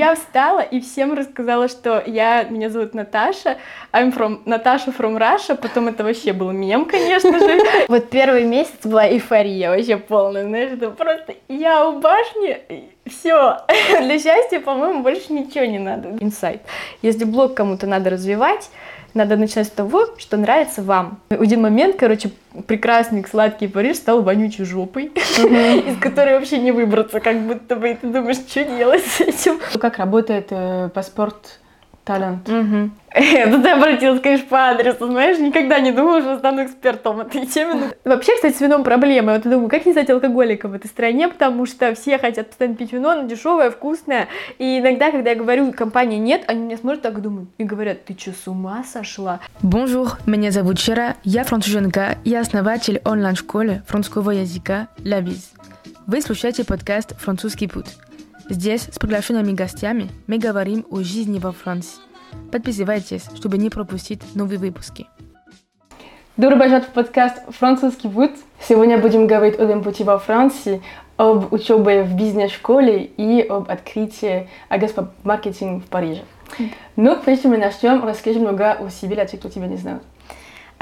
Я встала и всем рассказала, что я, меня зовут Наташа, I'm from Наташа from Russia, потом это вообще был мем, конечно же. Вот первый месяц была эйфория вообще полная, знаешь, это просто я у башни, все. Для счастья, по-моему, больше ничего не надо. Инсайт. Если блог кому-то надо развивать, надо начинать с того, что нравится вам. В один момент, короче, прекрасный сладкий Париж стал вонючей жопой, из которой вообще не выбраться, как будто бы, и ты думаешь, что делать с этим. Как работает э, паспорт талант. Угу. Это ты обратилась, конечно, по адресу, знаешь, никогда не думала, что стану экспертом в этой теме. Вообще, кстати, с вином проблема. Вот я думаю, как не стать алкоголиком в этой стране, потому что все хотят постоянно пить вино, но дешевое, вкусное. И иногда, когда я говорю, компании нет, они меня смотрят так и думают и говорят, ты что, с ума сошла? Bonjour, меня зовут Чера, я француженка и основатель онлайн-школы французского языка «La Biz». Вы слушаете подкаст «Французский путь». Здесь с приглашенными гостями мы говорим о жизни во Франции. Подписывайтесь, чтобы не пропустить новые выпуски. Добро пожаловать в подкаст «Французский путь». Сегодня будем говорить о dem пути во Франции, об учебе в бизнес-школе и об открытии агентства маркетинг в Париже. Но прежде чем мы начнем, расскажи много о себе для тех, кто тебя не знает.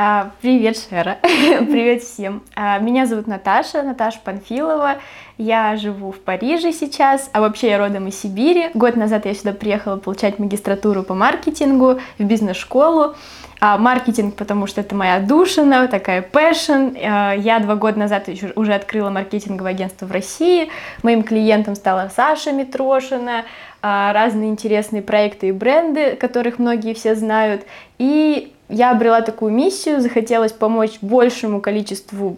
А, привет, Шера. привет всем. А, меня зовут Наташа, Наташа Панфилова. Я живу в Париже сейчас, а вообще я родом из Сибири. Год назад я сюда приехала получать магистратуру по маркетингу в бизнес-школу. А, маркетинг, потому что это моя душина, такая passion. Я два года назад уже открыла маркетинговое агентство в России. Моим клиентом стала Саша Митрошина, разные интересные проекты и бренды, которых многие все знают. И я обрела такую миссию, захотелось помочь большему количеству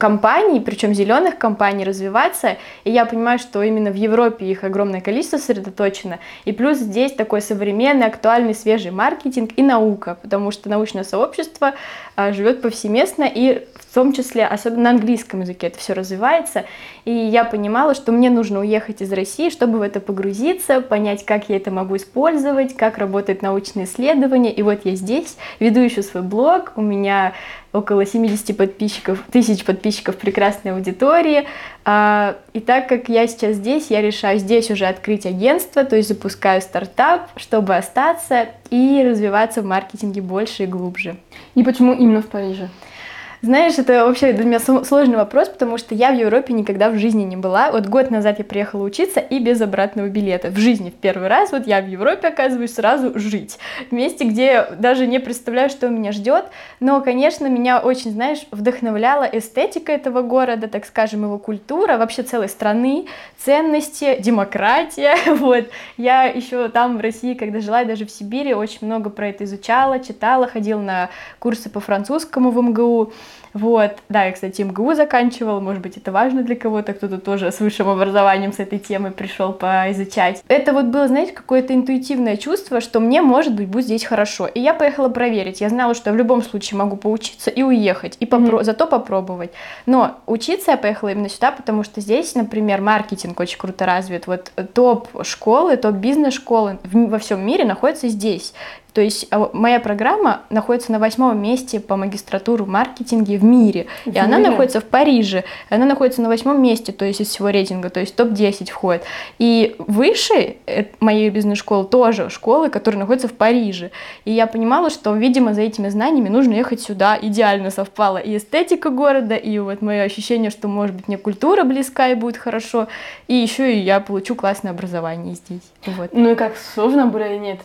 компаний, причем зеленых компаний, развиваться. И я понимаю, что именно в Европе их огромное количество сосредоточено. И плюс здесь такой современный, актуальный, свежий маркетинг и наука, потому что научное сообщество живет повсеместно и в том числе, особенно на английском языке это все развивается. И я понимала, что мне нужно уехать из России, чтобы в это погрузиться, понять, как я это могу использовать, как работает научное исследование. И вот я здесь, веду еще свой блог, у меня около 70 подписчиков, тысяч подписчиков прекрасной аудитории. А, и так как я сейчас здесь, я решаю здесь уже открыть агентство, то есть запускаю стартап, чтобы остаться и развиваться в маркетинге больше и глубже. И почему именно в Париже? Знаешь, это вообще для меня сложный вопрос, потому что я в Европе никогда в жизни не была. Вот год назад я приехала учиться и без обратного билета. В жизни в первый раз вот я в Европе оказываюсь сразу жить. В месте, где даже не представляю, что меня ждет. Но, конечно, меня очень, знаешь, вдохновляла эстетика этого города, так скажем, его культура, вообще целой страны, ценности, демократия. Вот. Я еще там в России, когда жила, и даже в Сибири, очень много про это изучала, читала, ходила на курсы по французскому в МГУ. Вот, да, я, кстати, МГУ заканчивала, может быть, это важно для кого-то, кто-то тоже с высшим образованием с этой темой пришел поизучать. Это вот было, знаете, какое-то интуитивное чувство, что мне, может быть, будет здесь хорошо. И я поехала проверить. Я знала, что я в любом случае могу поучиться и уехать, и попро- mm-hmm. зато попробовать. Но учиться я поехала именно сюда, потому что здесь, например, маркетинг очень круто развит. Вот топ школы, топ бизнес-школы во всем мире находятся здесь. То есть а, моя программа находится на восьмом месте по магистратуру маркетинге в мире. В и мире? она находится в Париже. Она находится на восьмом месте, то есть из всего рейтинга, то есть топ-10 входит. И выше э, моей бизнес-школы тоже школы, которые находятся в Париже. И я понимала, что, видимо, за этими знаниями нужно ехать сюда. Идеально совпала и эстетика города, и вот мое ощущение, что, может быть, мне культура близка и будет хорошо. И еще и я получу классное образование здесь. Вот. Ну и как, сложно было или нет?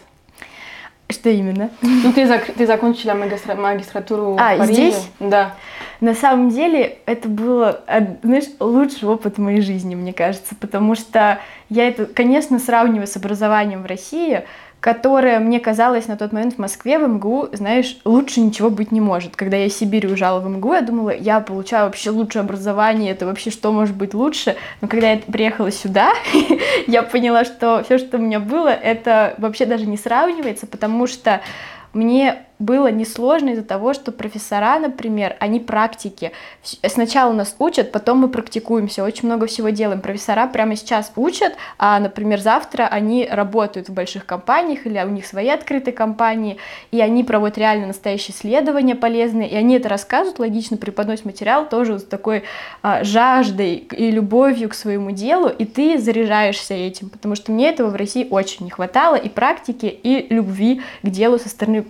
Что именно? Ну, ты, зак ты закончила магистра магистратуру а, в Париже. здесь? Да. На самом деле, это было, знаешь, лучший опыт моей жизни, мне кажется, потому что я это, конечно, сравниваю с образованием в России, которая мне казалось на тот момент в Москве, в МГУ, знаешь, лучше ничего быть не может. Когда я из Сибири уезжала в МГУ, я думала, я получаю вообще лучшее образование, это вообще что может быть лучше? Но когда я приехала сюда, я поняла, что все, что у меня было, это вообще даже не сравнивается, потому что мне было несложно из-за того, что профессора, например, они практики. Сначала нас учат, потом мы практикуемся, очень много всего делаем. Профессора прямо сейчас учат, а, например, завтра они работают в больших компаниях или у них свои открытые компании, и они проводят реально настоящие исследования полезные, и они это рассказывают, логично преподносят материал тоже с такой а, жаждой и любовью к своему делу, и ты заряжаешься этим, потому что мне этого в России очень не хватало, и практики, и любви к делу со стороны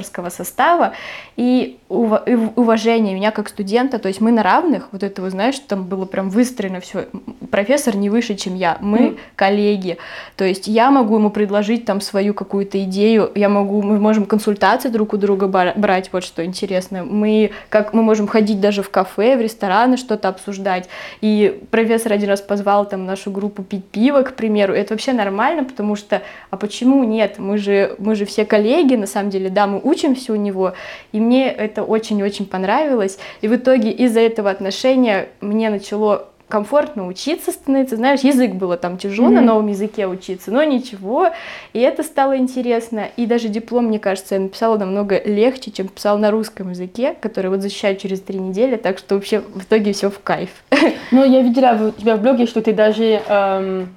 профессорского состава, и уважения меня как студента, то есть мы на равных, вот это, вы знаешь, там было прям выстроено все, профессор не выше, чем я, мы mm. коллеги, то есть я могу ему предложить там свою какую-то идею, я могу, мы можем консультации друг у друга брать, вот что интересно, мы, как, мы можем ходить даже в кафе, в рестораны, что-то обсуждать, и профессор один раз позвал там нашу группу пить пиво, к примеру, это вообще нормально, потому что, а почему нет, мы же, мы же все коллеги, на самом деле, да, мы учимся у него, и мне это очень-очень понравилось, и в итоге из-за этого отношения мне начало комфортно учиться становиться. Знаешь, язык было там тяжело mm-hmm. на новом языке учиться, но ничего. И это стало интересно. И даже диплом, мне кажется, я написала намного легче, чем писала на русском языке, который вот защищаю через три недели. Так что вообще в итоге все в кайф. Ну, я видела у тебя в блоге, что ты даже эм,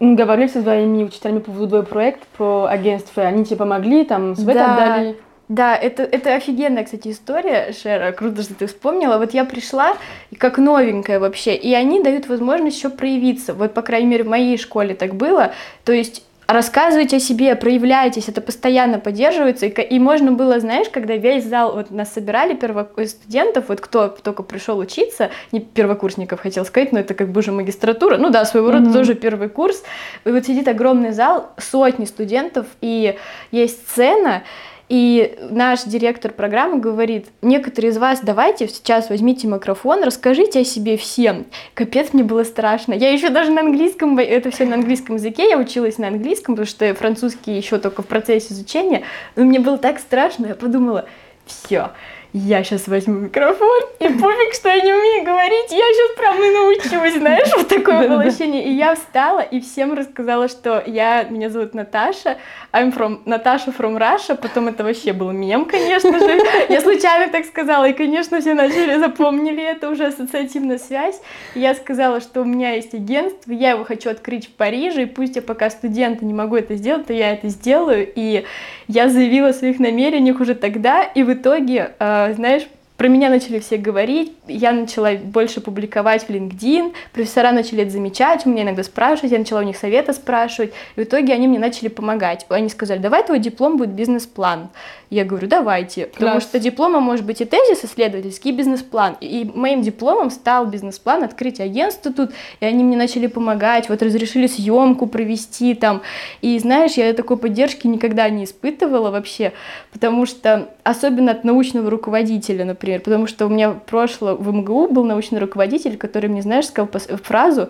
говорил со своими учителями по поводу проекта про агентство. Они тебе помогли, там, совет да. отдали. Да, это, это офигенная, кстати, история, Шера, круто, что ты вспомнила. Вот я пришла, как новенькая вообще, и они дают возможность еще проявиться. Вот, по крайней мере, в моей школе так было. То есть рассказывайте о себе, проявляйтесь, это постоянно поддерживается, и, и можно было, знаешь, когда весь зал, вот нас собирали перво, студентов, вот кто только пришел учиться, не первокурсников хотел сказать, но это как бы уже магистратура, ну да, своего рода mm-hmm. тоже первый курс, и вот сидит огромный зал, сотни студентов, и есть сцена, и наш директор программы говорит, некоторые из вас давайте сейчас возьмите микрофон, расскажите о себе всем. Капец, мне было страшно. Я еще даже на английском, это все на английском языке, я училась на английском, потому что французский еще только в процессе изучения. Но мне было так страшно, я подумала, все, я сейчас возьму микрофон, и пофиг, что я не умею говорить, я сейчас прям и научусь, знаешь, вот такое было ощущение. И я встала и всем рассказала, что я, меня зовут Наташа, I'm from, Наташа from Russia, потом это вообще был мем, конечно же, я случайно так сказала, и, конечно, все начали, запомнили это, уже ассоциативная связь. И я сказала, что у меня есть агентство, я его хочу открыть в Париже, и пусть я пока студент не могу это сделать, то я это сделаю, и я заявила о своих намерениях уже тогда, и в итоге э, знаешь, про меня начали все говорить, я начала больше публиковать в LinkedIn, профессора начали это замечать, у меня иногда спрашивать, я начала у них совета спрашивать, и в итоге они мне начали помогать. Они сказали, давай твой диплом будет бизнес-план. Я говорю, давайте, Класс. потому что дипломом может быть и тезис исследовательский, и бизнес-план. И моим дипломом стал бизнес-план открыть агентство тут, и они мне начали помогать, вот разрешили съемку провести там. И знаешь, я такой поддержки никогда не испытывала вообще, потому что особенно от научного руководителя, например, потому что у меня прошло в МГУ был научный руководитель, который мне, знаешь, сказал фразу,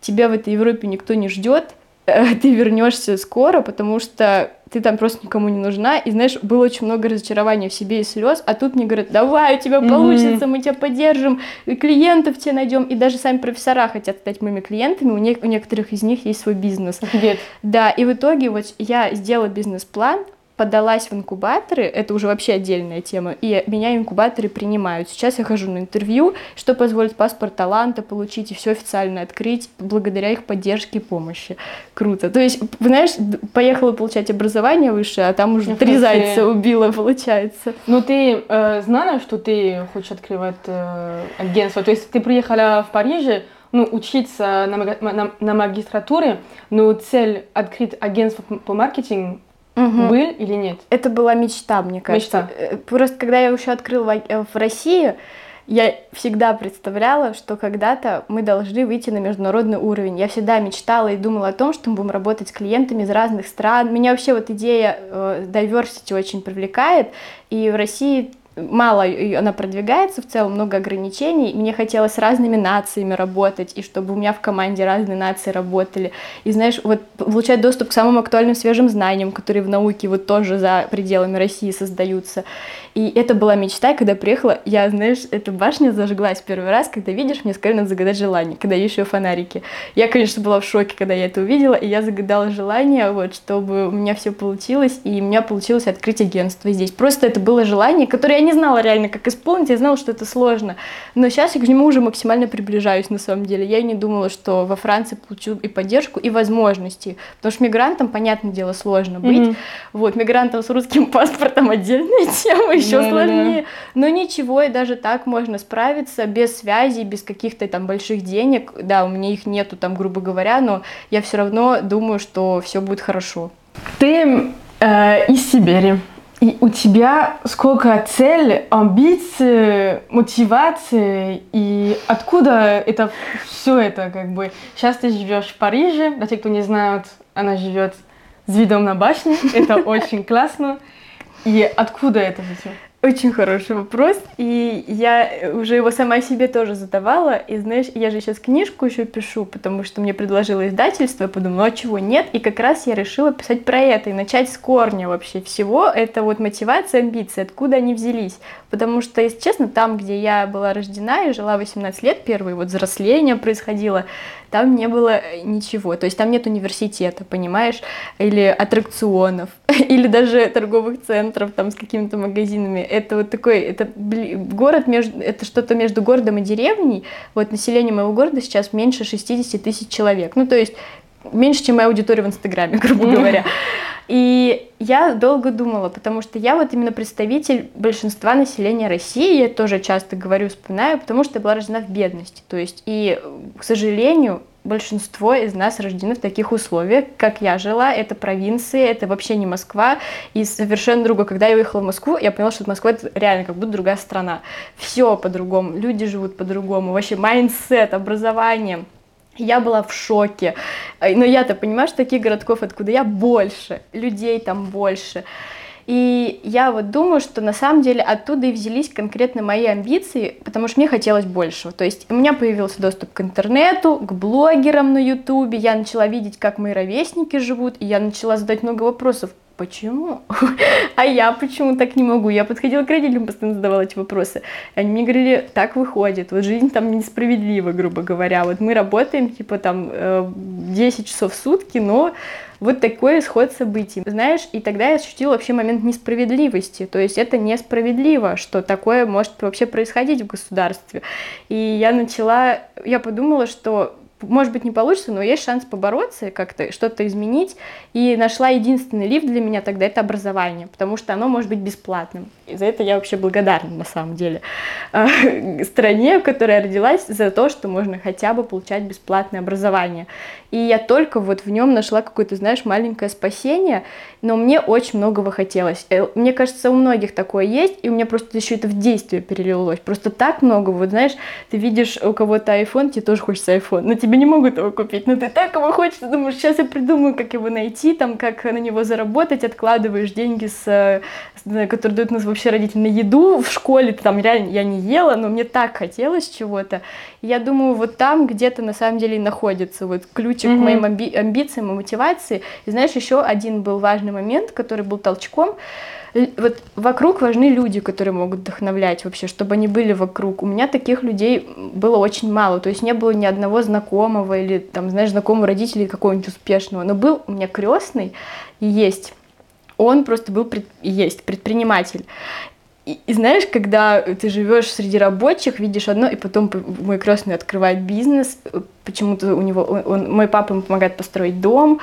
тебя в этой Европе никто не ждет, ты вернешься скоро, потому что ты там просто никому не нужна. И знаешь, было очень много разочарования в себе и слез, а тут мне говорят, давай, у тебя получится, mm-hmm. мы тебя поддержим, и клиентов тебе найдем. И даже сами профессора хотят стать моими клиентами, у, не- у некоторых из них есть свой бизнес. Офигеть. Да, и в итоге вот я сделала бизнес-план, подалась в инкубаторы, это уже вообще отдельная тема, и меня инкубаторы принимают. Сейчас я хожу на интервью, что позволит паспорт таланта получить и все официально открыть благодаря их поддержке и помощи. Круто. То есть, знаешь, поехала получать образование высшее, а там уже Я три зайца убила, получается. Ну, ты э, знала, что ты хочешь открывать э, агентство? То есть ты приехала в Париж, ну, учиться на, на, на магистратуре, но цель открыть агентство по маркетингу угу. был или нет? Это была мечта, мне кажется. Мечта. Э, просто когда я еще открыла э, в России, я всегда представляла, что когда-то мы должны выйти на международный уровень. Я всегда мечтала и думала о том, что мы будем работать с клиентами из разных стран. Меня вообще вот идея э, diversity очень привлекает. И в России мало она продвигается, в целом много ограничений. Мне хотелось с разными нациями работать, и чтобы у меня в команде разные нации работали. И знаешь, вот получать доступ к самым актуальным свежим знаниям, которые в науке вот тоже за пределами России создаются. И это была мечта, когда приехала, я, знаешь, эта башня зажглась первый раз, когда видишь, мне сказали, надо загадать желание, когда еще фонарики. Я, конечно, была в шоке, когда я это увидела, и я загадала желание, вот, чтобы у меня все получилось, и у меня получилось открыть агентство здесь. Просто это было желание, которое я не знала реально, как исполнить, я знала, что это сложно. Но сейчас я к нему уже максимально приближаюсь, на самом деле. Я не думала, что во Франции получу и поддержку, и возможности. Потому что мигрантам, понятное дело, сложно быть. Mm-hmm. Вот, мигрантам с русским паспортом отдельная тема, еще да, сложнее. Да. Но ничего, и даже так можно справиться без связи, без каких-то там больших денег. Да, у меня их нету там, грубо говоря, но я все равно думаю, что все будет хорошо. Ты э, из Сибири. И у тебя сколько цель, амбиций, мотивации, и откуда это все это как бы? Сейчас ты живешь в Париже, для тех, кто не знает, она живет с видом на башню, это очень классно. И откуда это все? Очень хороший вопрос, и я уже его сама себе тоже задавала, и знаешь, я же сейчас книжку еще пишу, потому что мне предложило издательство, я подумала, ну а чего нет, и как раз я решила писать про это, и начать с корня вообще всего, это вот мотивация, амбиции, откуда они взялись, потому что, если честно, там, где я была рождена и жила 18 лет, первое вот взросление происходило, там не было ничего. То есть там нет университета, понимаешь, или аттракционов, или даже торговых центров там с какими-то магазинами. Это вот такой, это город между, это что-то между городом и деревней. Вот население моего города сейчас меньше 60 тысяч человек. Ну, то есть меньше, чем моя аудитория в Инстаграме, грубо говоря. И я долго думала, потому что я вот именно представитель большинства населения России, я тоже часто говорю, вспоминаю, потому что я была рождена в бедности. То есть, и, к сожалению, большинство из нас рождены в таких условиях, как я жила. Это провинции, это вообще не Москва. И совершенно другое. Когда я уехала в Москву, я поняла, что Москва это реально как будто другая страна. Все по-другому, люди живут по-другому. Вообще mindset, образование – я была в шоке. Э, но я-то понимаю, что таких городков, откуда я, больше, людей там больше. И я вот думаю, что на самом деле оттуда и взялись конкретно мои амбиции, потому что мне хотелось большего. То есть у меня появился доступ к интернету, к блогерам на ютубе, я начала видеть, как мои ровесники живут, и я начала задать много вопросов почему? а я почему так не могу? Я подходила к родителям, постоянно задавала эти вопросы. Они мне говорили, так выходит, вот жизнь там несправедлива, грубо говоря. Вот мы работаем, типа, там, 10 э, часов в сутки, но вот такой исход событий. Знаешь, и тогда я ощутила вообще момент несправедливости. То есть это несправедливо, что такое может вообще происходить в государстве. И я начала, я подумала, что может быть, не получится, но есть шанс побороться, как-то что-то изменить. И нашла единственный лифт для меня тогда это образование, потому что оно может быть бесплатным. И за это я вообще благодарна на самом деле а, стране, в которой я родилась, за то, что можно хотя бы получать бесплатное образование. И я только вот в нем нашла какое-то, знаешь, маленькое спасение, но мне очень многого хотелось. Э, мне кажется, у многих такое есть, и у меня просто еще это в действие перелилось. Просто так много, вот знаешь, ты видишь у кого-то iPhone, тебе тоже хочется iPhone, но тебе не могут его купить, но ты так его хочешь, ты думаешь, сейчас я придумаю, как его найти, там, как на него заработать, откладываешь деньги, с, с, которые дают нас вообще родители на еду в школе, там реально я не ела, но мне так хотелось чего-то. Я думаю, вот там где-то на самом деле и находится вот ключик mm-hmm. к моим амби- амбициям и мотивации. И знаешь, еще один был важный момент, который был толчком, вот вокруг важны люди, которые могут вдохновлять вообще, чтобы они были вокруг. У меня таких людей было очень мало, то есть не было ни одного знакомого или там, знаешь, знакомого родителей какого-нибудь успешного, но был у меня крестный и есть. Он просто был пред... есть предприниматель. И, и знаешь, когда ты живешь среди рабочих, видишь одно, и потом мой крестный открывает бизнес, почему-то у него, он, мой папа ему помогает построить дом,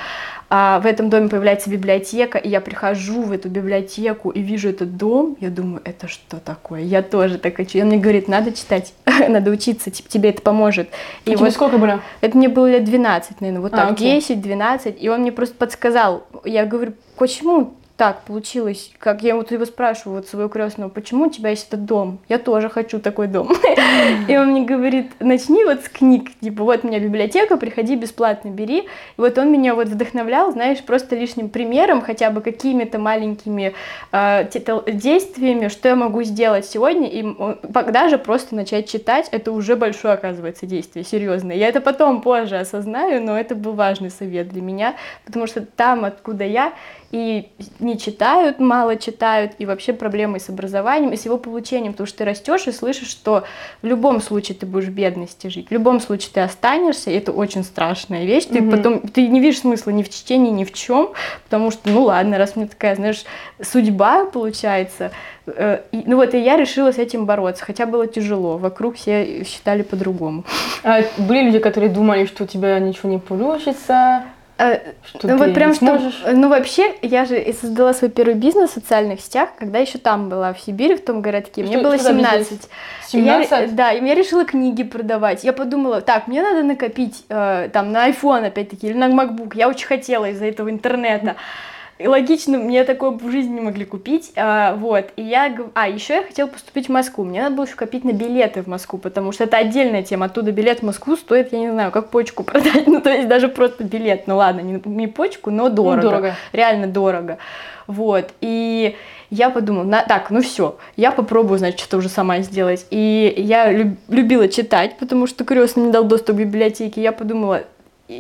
а в этом доме появляется библиотека, и я прихожу в эту библиотеку и вижу этот дом, я думаю, это что такое? Я тоже так хочу. И он мне говорит, надо читать, надо учиться, типа, тебе это поможет. И а вот, тебе сколько было? Это мне было лет 12, наверное, вот а, так, 10-12, и он мне просто подсказал. Я говорю, почему так получилось, как я вот его спрашиваю, вот своего крестного, почему у тебя есть этот дом? Я тоже хочу такой дом. И он мне говорит, начни вот с книг, типа, вот у меня библиотека, приходи бесплатно, бери. И вот он меня вот вдохновлял, знаешь, просто лишним примером, хотя бы какими-то маленькими э, действиями, что я могу сделать сегодня, и даже просто начать читать, это уже большое, оказывается, действие, серьезное. Я это потом позже осознаю, но это был важный совет для меня, потому что там, откуда я, и не читают, мало читают, и вообще проблемы с образованием, и с его получением, потому что ты растешь и слышишь, что в любом случае ты будешь в бедности жить, в любом случае ты останешься, и это очень страшная вещь, ты mm-hmm. потом, ты не видишь смысла ни в чтении, ни в чем, потому что, ну ладно, раз мне такая, знаешь, судьба получается, э, и, ну вот, и я решила с этим бороться, хотя было тяжело, вокруг все считали по-другому. А были люди, которые думали, что у тебя ничего не получится? Э, что ну, вот прям что, ну вообще, я же создала свой первый бизнес в социальных сетях, когда еще там была, в Сибири, в том городке. Мне что, было 17. 17? Я, да, и я решила книги продавать. Я подумала, так, мне надо накопить э, там на iPhone опять-таки или на MacBook. Я очень хотела из-за этого интернета. И логично, мне такое в жизни не могли купить, а, вот, и я, а, еще я хотела поступить в Москву, мне надо было еще копить на билеты в Москву, потому что это отдельная тема, оттуда билет в Москву стоит, я не знаю, как почку продать, ну, то есть даже просто билет, ну, ладно, не, не почку, но дорого, ну, дорого, реально дорого, вот, и я подумала, на, так, ну все, я попробую, значит, что-то уже сама сделать. И я люб, любила читать, потому что крестный мне дал доступ к библиотеке. Я подумала,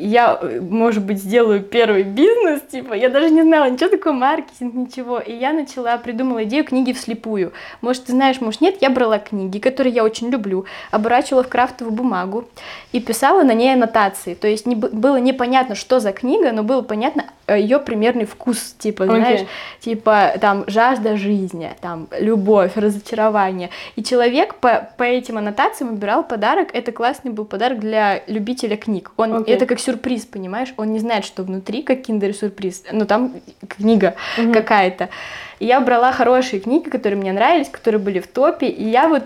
я, может быть, сделаю первый бизнес, типа, я даже не знала, ничего такое маркетинг, ничего. И я начала, придумала идею книги вслепую. Может, ты знаешь, может, нет, я брала книги, которые я очень люблю, оборачивала в крафтовую бумагу и писала на ней аннотации. То есть не, было непонятно, что за книга, но было понятно э, ее примерный вкус, типа, знаешь, okay. типа, там, жажда жизни, там, любовь, разочарование. И человек по, по этим аннотациям выбирал подарок. Это классный был подарок для любителя книг. Он, okay. Это как сюрприз, понимаешь? Он не знает, что внутри, как киндер-сюрприз. Ну, там книга угу. какая-то. И я брала хорошие книги, которые мне нравились, которые были в топе, и я вот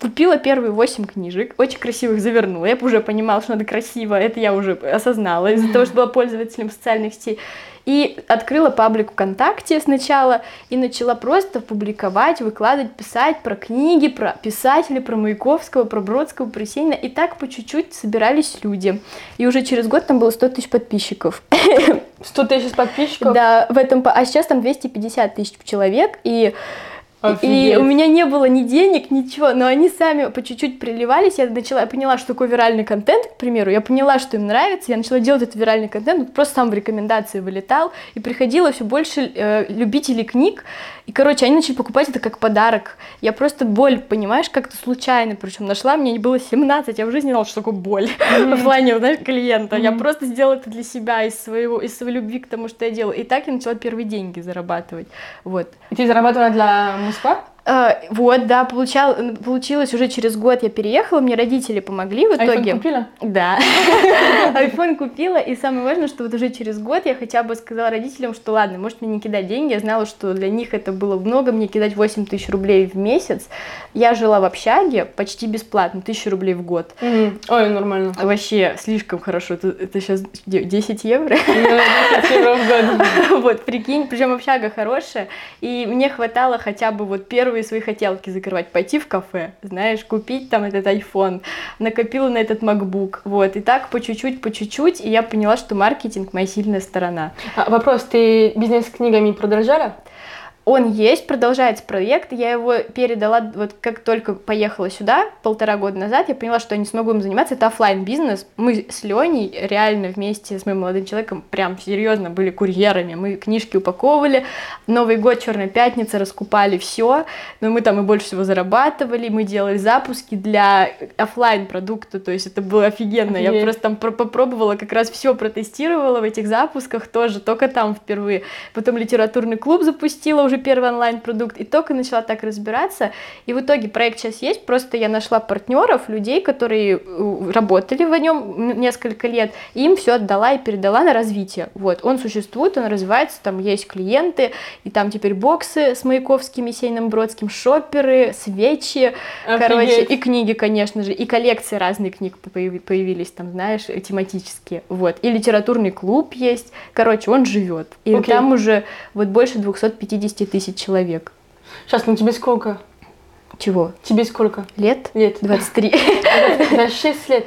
купила первые восемь книжек, очень красивых завернула. Я уже понимала, что надо красиво, это я уже осознала из-за того, что была пользователем социальных сетей. И открыла паблик ВКонтакте сначала и начала просто публиковать, выкладывать, писать про книги, про писателей, про Маяковского, про Бродского, про Есенина. И так по чуть-чуть собирались люди. И уже через год там было 100 тысяч подписчиков. 100 тысяч подписчиков? Да, в этом, а сейчас там 250 тысяч человек. И Офигеть. И у меня не было ни денег, ничего, но они сами по чуть-чуть приливались. Я начала, я поняла, что такое виральный контент, к примеру. Я поняла, что им нравится. Я начала делать этот виральный контент, просто сам в рекомендации вылетал. И приходило все больше э, любителей книг. И, короче, они начали покупать это как подарок. Я просто боль, понимаешь, как-то случайно, причем нашла. Мне было 17, я в жизни не знала, что такое боль mm-hmm. в плане, знаешь, клиента. Mm-hmm. Я просто сделала это для себя, из, своего, из своей любви к тому, что я делаю. И так я начала первые деньги зарабатывать. Вот. И ты зарабатывала для Москва? Uh, вот, да, получал, получилось уже через год я переехала, мне родители помогли в итоге. iPhone купила? Да, iPhone купила, и самое важное, что вот уже через год я хотя бы сказала родителям, что ладно, может мне не кидать деньги, я знала, что для них это было много, мне кидать 8 тысяч рублей в месяц. Я жила в общаге почти бесплатно, тысячу рублей в год. Ой, нормально. Вообще, слишком хорошо, это, это сейчас 10 евро? 10 евро в год. Вот, прикинь, причем общага хорошая, и мне хватало хотя бы вот первый первые свои хотелки закрывать, пойти в кафе, знаешь, купить там этот iPhone, накопила на этот MacBook, вот, и так по чуть-чуть, по чуть-чуть, и я поняла, что маркетинг моя сильная сторона. А, вопрос, ты бизнес с книгами продолжала? Он есть, продолжается проект. Я его передала, вот как только поехала сюда, полтора года назад, я поняла, что я не смогу им заниматься. Это офлайн бизнес Мы с Леней реально вместе с моим молодым человеком прям серьезно были курьерами. Мы книжки упаковывали. Новый год, Черная пятница, раскупали все. Но мы там и больше всего зарабатывали. Мы делали запуски для офлайн продукта. То есть это было офигенно. Офигеть. Я просто там попробовала, как раз все протестировала в этих запусках тоже, только там впервые. Потом литературный клуб запустила уже первый онлайн-продукт, и только начала так разбираться, и в итоге проект сейчас есть, просто я нашла партнеров, людей, которые э, работали в нем несколько лет, и им все отдала и передала на развитие, вот, он существует, он развивается, там есть клиенты, и там теперь боксы с Маяковским, Есениным Бродским, шоперы, свечи, Офигеть. короче, и книги, конечно же, и коллекции разных книг появились там, знаешь, тематические, вот, и литературный клуб есть, короче, он живет, и okay. там уже вот больше 250 тысяч человек. Сейчас, ну тебе сколько? Чего? Тебе сколько? Лет? Лет. 23. За 6 лет.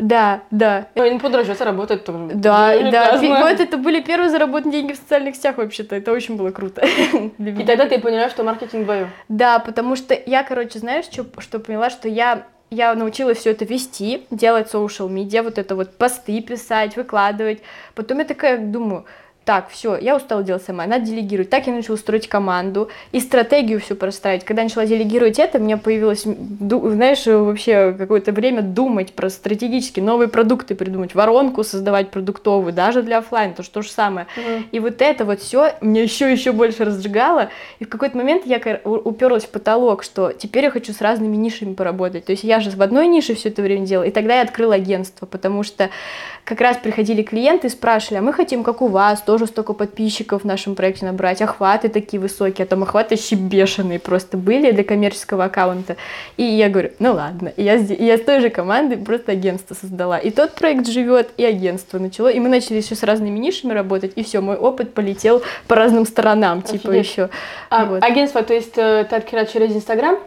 Да, да. Ну, они подорожаться работать тоже. Да, да. Вот это были первые заработанные деньги в социальных сетях вообще-то. Это очень было круто. И тогда ты поняла, что маркетинг твое. Да, потому что я, короче, знаешь, что, что поняла, что я я научилась все это вести, делать social media, вот это вот посты писать, выкладывать. Потом я такая думаю, так, все, я устала делать сама, надо делегировать. Так я начала строить команду и стратегию всю простраивать. Когда я начала делегировать это, у меня появилось, знаешь, вообще какое-то время думать про стратегически новые продукты придумать, воронку создавать продуктовую, даже для офлайн, то что то же самое. Mm-hmm. И вот это вот все меня еще еще больше разжигало. И в какой-то момент я уперлась в потолок, что теперь я хочу с разными нишами поработать. То есть я же в одной нише все это время делала, и тогда я открыла агентство, потому что как раз приходили клиенты и спрашивали, а мы хотим, как у вас, тоже столько подписчиков в нашем проекте набрать, охваты такие высокие, а там охваты вообще бешеные просто были для коммерческого аккаунта. И я говорю, ну ладно, и я, и я с той же команды просто агентство создала. И тот проект живет, и агентство начало, и мы начали еще с разными нишами работать, и все, мой опыт полетел по разным сторонам, типа Офигеть. еще. А, вот. Агентство, то есть э, ты открыла через Инстаграм?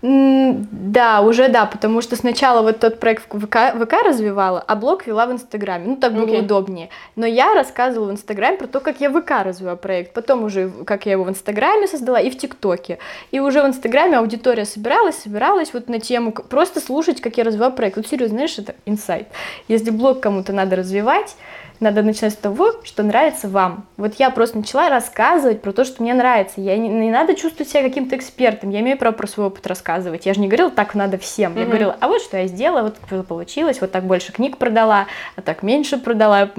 Да, уже да, потому что сначала вот тот проект в ВК, ВК развивала, а блог вела в Инстаграме. Ну, так было okay. удобнее. Но я рассказывала в Инстаграме про то, как я ВК развиваю проект. Потом уже, как я его в Инстаграме создала и в ТикТоке. И уже в Инстаграме аудитория собиралась, собиралась вот на тему просто слушать, как я развиваю проект. Вот серьезно, знаешь, это инсайт. Если блог кому-то надо развивать, надо начинать с того, что нравится вам. Вот я просто начала рассказывать про то, что мне нравится. Я не, не надо чувствовать себя каким-то экспертом. Я имею право про свой опыт рассказывать. Я же не говорила, так надо всем. Mm-hmm. Я говорила, а вот что я сделала, вот что получилось, вот так больше книг продала, а так меньше продала.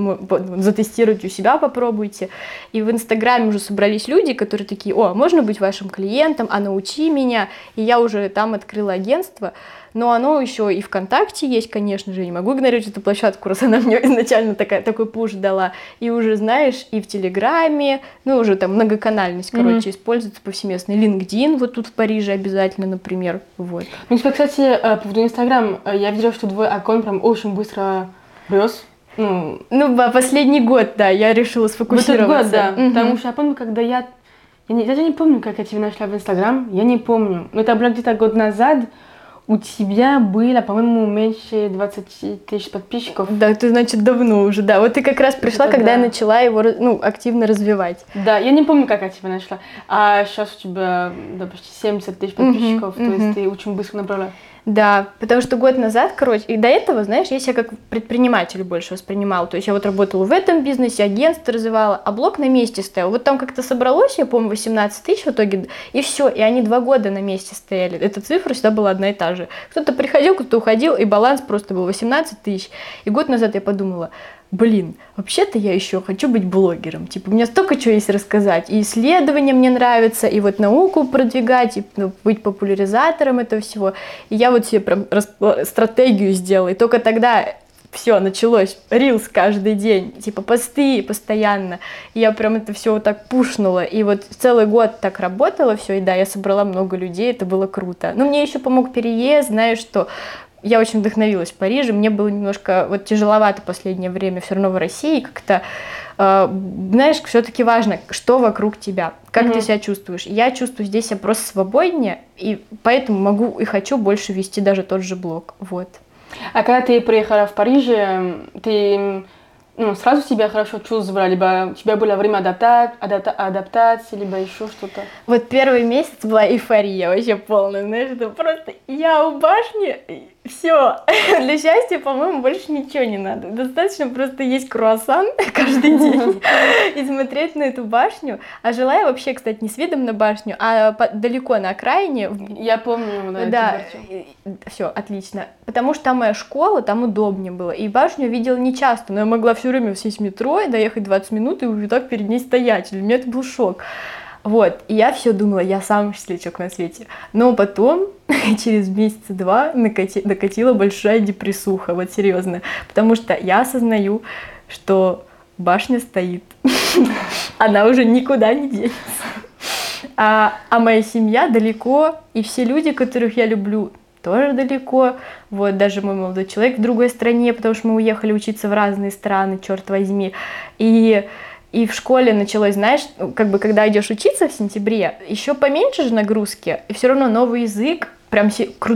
Затестируйте у себя, попробуйте. И в Инстаграме уже собрались люди, которые такие, о, можно быть вашим клиентом, а научи меня. И я уже там открыла агентство но оно еще и ВКонтакте есть, конечно же, не могу игнорировать эту площадку, раз она мне изначально такая, такой пуш дала, и уже, знаешь, и в Телеграме, ну, уже там многоканальность, короче, mm-hmm. используется повсеместно, LinkedIn вот тут в Париже обязательно, например, вот. Ну, типа, кстати, э, по поводу Инстаграм, э, я видела, что твой аккаунт прям очень быстро рос, ну, ну, последний год, да, я решила сфокусироваться. Вот год, да, mm-hmm. потому что я помню, когда я, я не, даже не помню, как я тебя нашла в Инстаграм, я не помню, но это было где-то год назад, у тебя было, по-моему, меньше 20 тысяч подписчиков. Да, ты, значит, давно уже, да. Вот ты как раз пришла, Это когда да. я начала его ну, активно развивать. Да, я не помню, как я тебя нашла. А сейчас у тебя да, почти 70 тысяч подписчиков, uh-huh, то uh-huh. есть ты очень быстро набрала. Да, потому что год назад, короче, и до этого, знаешь, я себя как предприниматель больше воспринимала. То есть я вот работала в этом бизнесе, агентство развивала, а блок на месте стоял. Вот там как-то собралось, я помню, 18 тысяч в итоге, и все, и они два года на месте стояли. Эта цифра всегда была одна и та же. Кто-то приходил, кто-то уходил, и баланс просто был 18 тысяч. И год назад я подумала, блин, вообще-то я еще хочу быть блогером. Типа, у меня столько чего есть рассказать. И исследования мне нравятся, и вот науку продвигать, и ну, быть популяризатором этого всего. И я вот себе прям стратегию сделала. И только тогда все, началось, рилс каждый день, типа посты постоянно. И я прям это все вот так пушнула. И вот целый год так работала все, и да, я собрала много людей, это было круто. Но мне еще помог переезд, знаешь, что я очень вдохновилась в Париже. Мне было немножко вот тяжеловато последнее время все равно в России как-то. Э, знаешь, все-таки важно, что вокруг тебя, как mm-hmm. ты себя чувствуешь. Я чувствую здесь себя просто свободнее, и поэтому могу и хочу больше вести даже тот же блог. Вот. А когда ты приехала в Париж, ты ну, сразу себя хорошо чувствовала, либо у тебя было время адапта... адапта... адаптации, либо еще что-то? Вот первый месяц была эйфория вообще полная, знаешь, это просто я у башни, все. Для счастья, по-моему, больше ничего не надо. Достаточно просто есть круассан каждый день и смотреть на эту башню. А жила я вообще, кстати, не с видом на башню, а далеко на окраине. Я помню, да. Да, все, отлично. Потому что там моя школа, там удобнее было. И башню видела не часто, но я могла все время сесть в метро и доехать 20 минут и вот так перед ней стоять. Для меня это был шок. Вот, и я все думала, я самый счастливый человек на свете. Но потом, через месяца два, накати, накатила большая депрессуха, вот серьезно. Потому что я осознаю, что башня стоит. Она уже никуда не денется. А, а моя семья далеко, и все люди, которых я люблю, тоже далеко. Вот, даже мой молодой человек в другой стране, потому что мы уехали учиться в разные страны, черт возьми. И и в школе началось, знаешь, как бы когда идешь учиться в сентябре, еще поменьше же нагрузки, и все равно новый язык, прям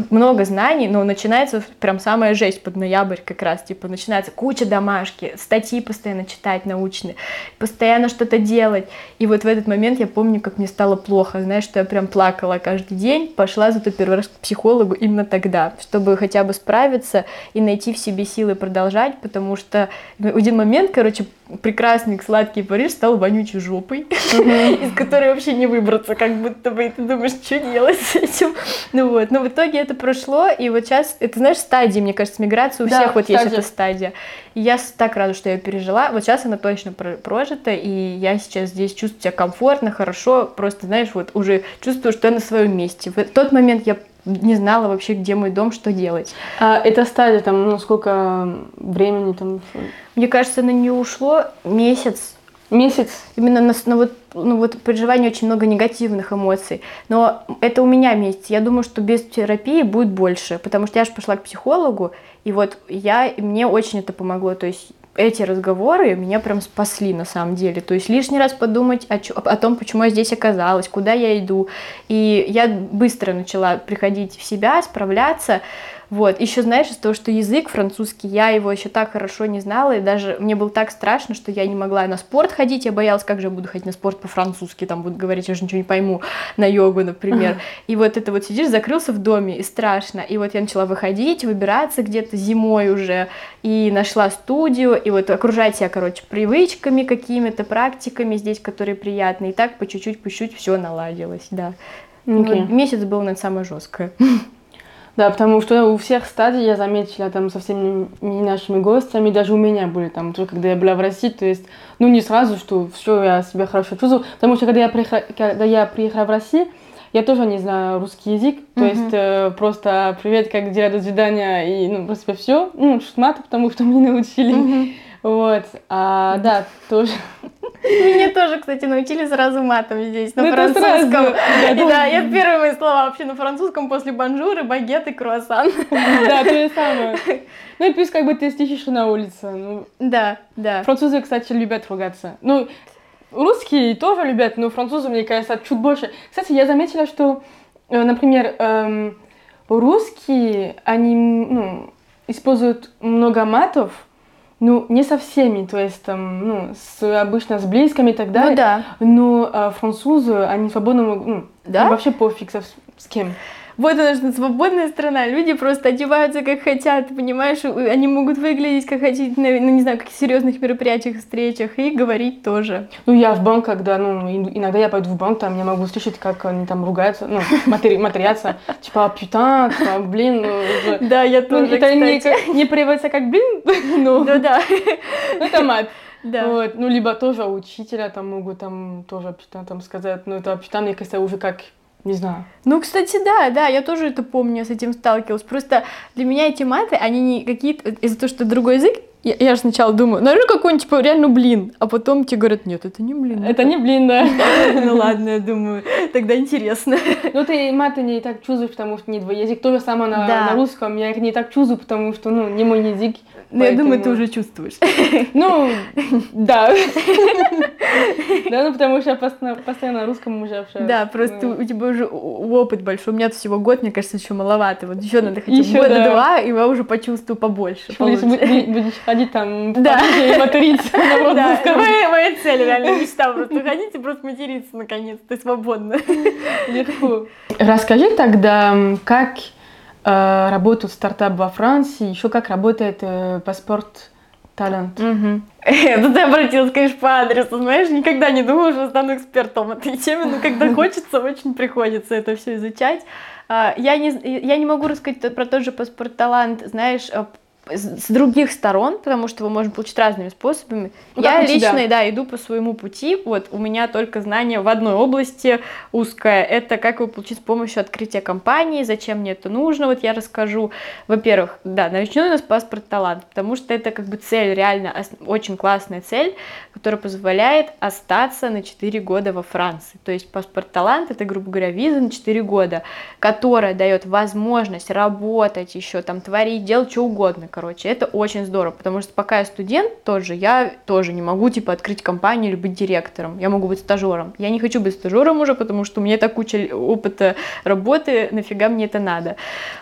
много знаний, но начинается прям самая жесть под ноябрь как раз, типа начинается куча домашки, статьи постоянно читать научные, постоянно что-то делать. И вот в этот момент я помню, как мне стало плохо, знаешь, что я прям плакала каждый день, пошла зато первый раз к психологу именно тогда, чтобы хотя бы справиться и найти в себе силы продолжать, потому что в один момент, короче, прекрасный сладкий Париж стал вонючей жопой, из которой вообще не выбраться, как будто бы, и ты думаешь, что делать с этим. Ну вот, но в итоге это прошло, и вот сейчас, это знаешь, стадии, мне кажется, миграции у всех вот есть эта стадия. И я так рада, что я пережила. Вот сейчас она точно прожита, и я сейчас здесь чувствую себя комфортно, хорошо, просто, знаешь, вот уже чувствую, что я на своем месте. В тот момент я не знала вообще, где мой дом, что делать. А эта стадия, там, ну, сколько времени там? Мне кажется, на нее ушло месяц. Месяц? Именно на, на вот, ну, вот проживание очень много негативных эмоций. Но это у меня месяц. Я думаю, что без терапии будет больше, потому что я же пошла к психологу, и вот я, мне очень это помогло. То есть эти разговоры меня прям спасли на самом деле. То есть лишний раз подумать о, чё, о том, почему я здесь оказалась, куда я иду. И я быстро начала приходить в себя, справляться. Вот. Еще знаешь, из того, что язык французский, я его еще так хорошо не знала, и даже мне было так страшно, что я не могла на спорт ходить, я боялась, как же я буду ходить на спорт по-французски, там будут говорить, я же ничего не пойму, на йогу, например. И вот это вот сидишь, закрылся в доме, и страшно. И вот я начала выходить, выбираться где-то зимой уже, и нашла студию, и вот окружать себя, короче, привычками какими-то, практиками здесь, которые приятные, и так по чуть-чуть, по чуть-чуть все наладилось, да. Okay. Вот месяц был, наверное, самое жесткое. Да, потому что у всех стадий я заметила там со всеми нашими гостями, даже у меня были там, тоже когда я была в России, то есть, ну не сразу, что все, я себя хорошо чувствую, потому что когда я приехала, когда я приехала в Россию, я тоже не знаю русский язык, то mm-hmm. есть э, просто привет, как дела, до свидания, и ну, просто все, ну, шмат, потому что мне научили. Mm-hmm. Вот, а, да, тоже. Меня тоже, кстати, научили сразу матом здесь, на ну, французском. Да, да, я первые мои слова вообще на французском после бонжуры, багет и круассан. Да, то же самое. Ну и плюс как бы ты стихишь на улице. Ну, да, да. Французы, кстати, любят ругаться. Ну, русские тоже любят, но французы, мне кажется, чуть больше. Кстати, я заметила, что, э, например, эм, русские, они ну, используют много матов, ну, не со всеми, то есть там, ну, с, обычно с близкими и так далее. Ну да. Но а, французы, они свободно могут, ну, да? вообще пофиг со, с кем. Вот она что свободная страна. Люди просто одеваются как хотят, понимаешь? Они могут выглядеть как хотите, на, ну, не знаю, как серьезных мероприятиях, встречах и говорить тоже. Ну, я в банк, когда, ну, иногда я пойду в банк, там я могу слышать, как они там ругаются, ну, матери, матерятся, типа, пютан, типа, блин. Ну, да, я ну, тоже, Это не, не переводится как блин, но... Ну, да. Это мат. Да. Вот. Ну, либо тоже учителя там могут там тоже там сказать, ну, это пютан, мне кажется, уже как не знаю. Ну, кстати, да, да, я тоже это помню, с этим сталкивалась. Просто для меня эти маты, они не какие-то... Из-за того, что другой язык, я, я же сначала думаю, наверное, какой-нибудь, типа, реально блин. А потом тебе говорят, нет, это не блин. Это не блин, да. Ну ладно, я думаю, тогда интересно. Ну ты маты не так чувствуешь, потому что не твой язык. То же самое на русском, я их не так чувствую, потому что, ну, не мой язык. Ну, я думаю, ты уже чувствуешь. Ну, да. Да, ну, потому что я постоянно на русском уже общаюсь. Да, просто ну. у тебя уже опыт большой. У меня всего год, мне кажется, еще маловато. Вот еще надо хотя бы года два, и я уже почувствую побольше. Будешь ходить там да. и материться Да, моя цель, реально мечта просто ходить и просто материться наконец-то свободно. Легко. Расскажи тогда, как э, работает стартап во Франции, еще как работает э, паспорт талант. Угу. Тут я обратилась, конечно, по адресу, знаешь, никогда не думала, что стану экспертом этой теме, но когда хочется, очень приходится это все изучать. А, я не, я не могу рассказать про тот же паспорт талант, знаешь, а, с других сторон, потому что его можно получить разными способами. Ну, я у тебя. лично, да, иду по своему пути. Вот у меня только знание в одной области узкое. Это как его получить с помощью открытия компании, зачем мне это нужно. Вот я расскажу. Во-первых, да, начну у нас паспорт талант, потому что это как бы цель, реально очень классная цель, которая позволяет остаться на 4 года во Франции. То есть паспорт талант это, грубо говоря, виза на 4 года, которая дает возможность работать еще, там, творить, делать что угодно, короче. Это очень здорово, потому что пока я студент тоже, я тоже не могу, типа, открыть компанию или быть директором. Я могу быть стажером. Я не хочу быть стажером уже, потому что у меня так куча опыта работы, нафига мне это надо.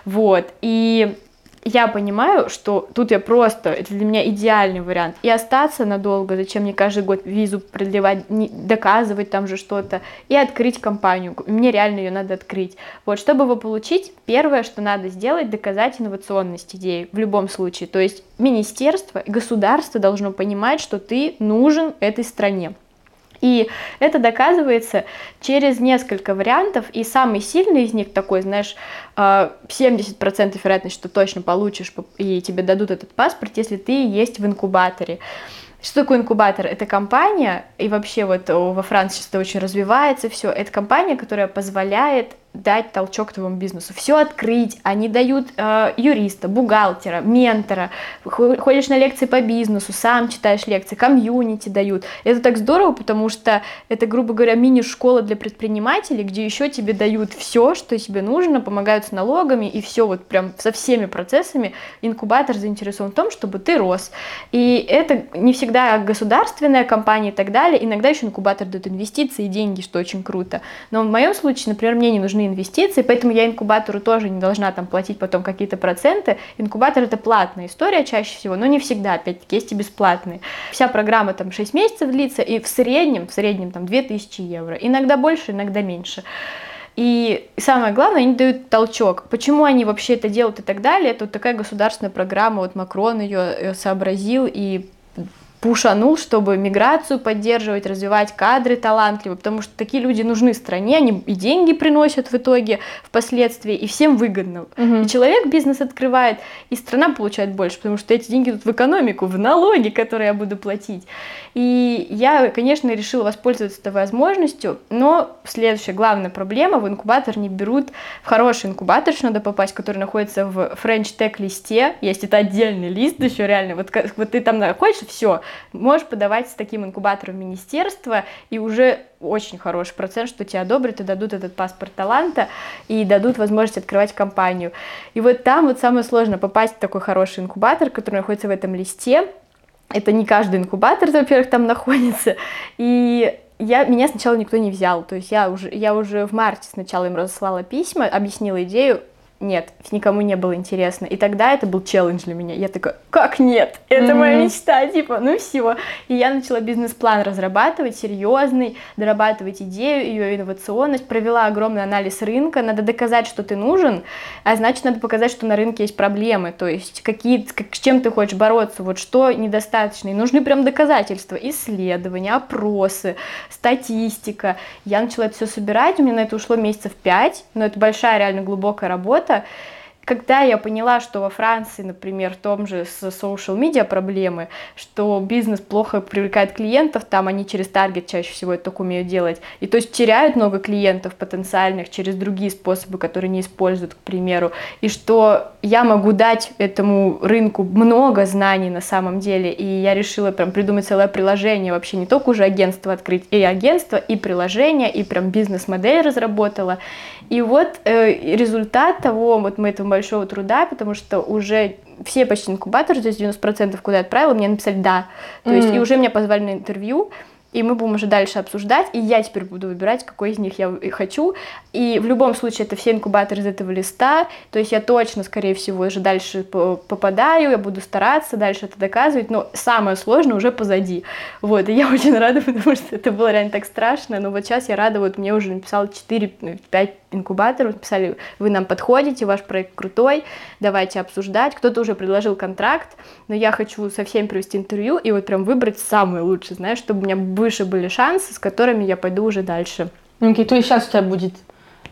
Вот. И я понимаю, что тут я просто, это для меня идеальный вариант. И остаться надолго, зачем мне каждый год визу продлевать, не- доказывать там же что-то, и открыть компанию. Мне реально ее надо открыть. Вот, чтобы его получить, первое, что надо сделать, доказать инновационность идеи в любом случае. То есть министерство, и государство должно понимать, что ты нужен этой стране. И это доказывается через несколько вариантов, и самый сильный из них такой, знаешь, э, 70% вероятность, что точно получишь и тебе дадут этот паспорт, если ты есть в инкубаторе. Что такое инкубатор? Это компания, и вообще вот во Франции сейчас это очень развивается все, это компания, которая позволяет дать толчок твоему бизнесу, все открыть, они дают э, юриста, бухгалтера, ментора, Хо- ходишь на лекции по бизнесу, сам читаешь лекции, комьюнити дают. Это так здорово, потому что это, грубо говоря, мини-школа для предпринимателей, где еще тебе дают все, что тебе нужно, помогают с налогами и все вот прям со всеми процессами. Инкубатор заинтересован в том, чтобы ты рос. И это не всегда государственная компания и так далее. Иногда еще инкубатор дает инвестиции и деньги, что очень круто. Но в моем случае, например, мне не нужны инвестиции, поэтому я инкубатору тоже не должна там платить потом какие-то проценты. Инкубатор это платная история чаще всего, но не всегда, опять-таки, есть и бесплатные. Вся программа там 6 месяцев длится, и в среднем, в среднем там 2000 евро. Иногда больше, иногда меньше. И самое главное, они дают толчок. Почему они вообще это делают и так далее, это вот такая государственная программа, вот Макрон ее сообразил и пушанул, чтобы миграцию поддерживать, развивать кадры талантливые, потому что такие люди нужны стране, они и деньги приносят в итоге впоследствии, и всем выгодно. Мгм. И человек бизнес открывает, и страна получает больше, потому что эти деньги идут в экономику, в налоги, которые я буду платить. И я, конечно, решила воспользоваться этой возможностью, но следующая главная проблема, в инкубатор не берут, в хороший инкубатор еще надо попасть, который находится в French Tech листе, есть это отдельный лист еще реально, вот, вот ты там находишься, все, можешь подавать с таким инкубатором в министерство, и уже очень хороший процент, что тебя одобрят и дадут этот паспорт таланта, и дадут возможность открывать компанию. И вот там вот самое сложное попасть в такой хороший инкубатор, который находится в этом листе, это не каждый инкубатор, во-первых, там находится. И я, меня сначала никто не взял. То есть я уже, я уже в марте сначала им разослала письма, объяснила идею. Нет, никому не было интересно. И тогда это был челлендж для меня. Я такая, как нет? Это моя Мгм. мечта, типа, ну все. И я начала бизнес-план разрабатывать, серьезный, дорабатывать идею, ее инновационность, провела огромный анализ рынка. Надо доказать, что ты нужен, а значит, надо показать, что на рынке есть проблемы. То есть, какие, как, с чем ты хочешь бороться, вот что недостаточно. И нужны прям доказательства, исследования, опросы, статистика. Я начала это все собирать, у меня на это ушло месяцев пять, но это большая, реально глубокая работа. Когда я поняла, что во Франции, например, в том же с social media проблемы, что бизнес плохо привлекает клиентов, там они через таргет чаще всего это только умеют делать, и то есть теряют много клиентов потенциальных через другие способы, которые не используют, к примеру, и что я могу дать этому рынку много знаний на самом деле, и я решила прям придумать целое приложение, вообще не только уже агентство открыть, и агентство, и приложение, и прям бизнес-модель разработала, и вот э, результат того, вот мы этого большого труда, потому что уже все почти инкубаторы, то есть 90% куда я отправила, мне написали «да». То есть Мгм. и уже меня позвали на интервью, и мы будем уже дальше обсуждать, и я теперь буду выбирать, какой из них я хочу. И в любом случае это все инкубаторы из этого листа, то есть я точно, скорее всего, уже дальше по- попадаю, я буду стараться дальше это доказывать, но самое сложное уже позади. Вот, и я очень рада, потому что это было реально так страшно, но вот сейчас я рада, вот мне уже написало 4-5 инкубаторов, написали, вы нам подходите, ваш проект крутой, давайте обсуждать. Кто-то уже предложил контракт, но я хочу со всеми провести интервью и вот прям выбрать самый лучший, знаешь, чтобы у меня выше были шансы, с которыми я пойду уже дальше. Окей, то есть сейчас у тебя будет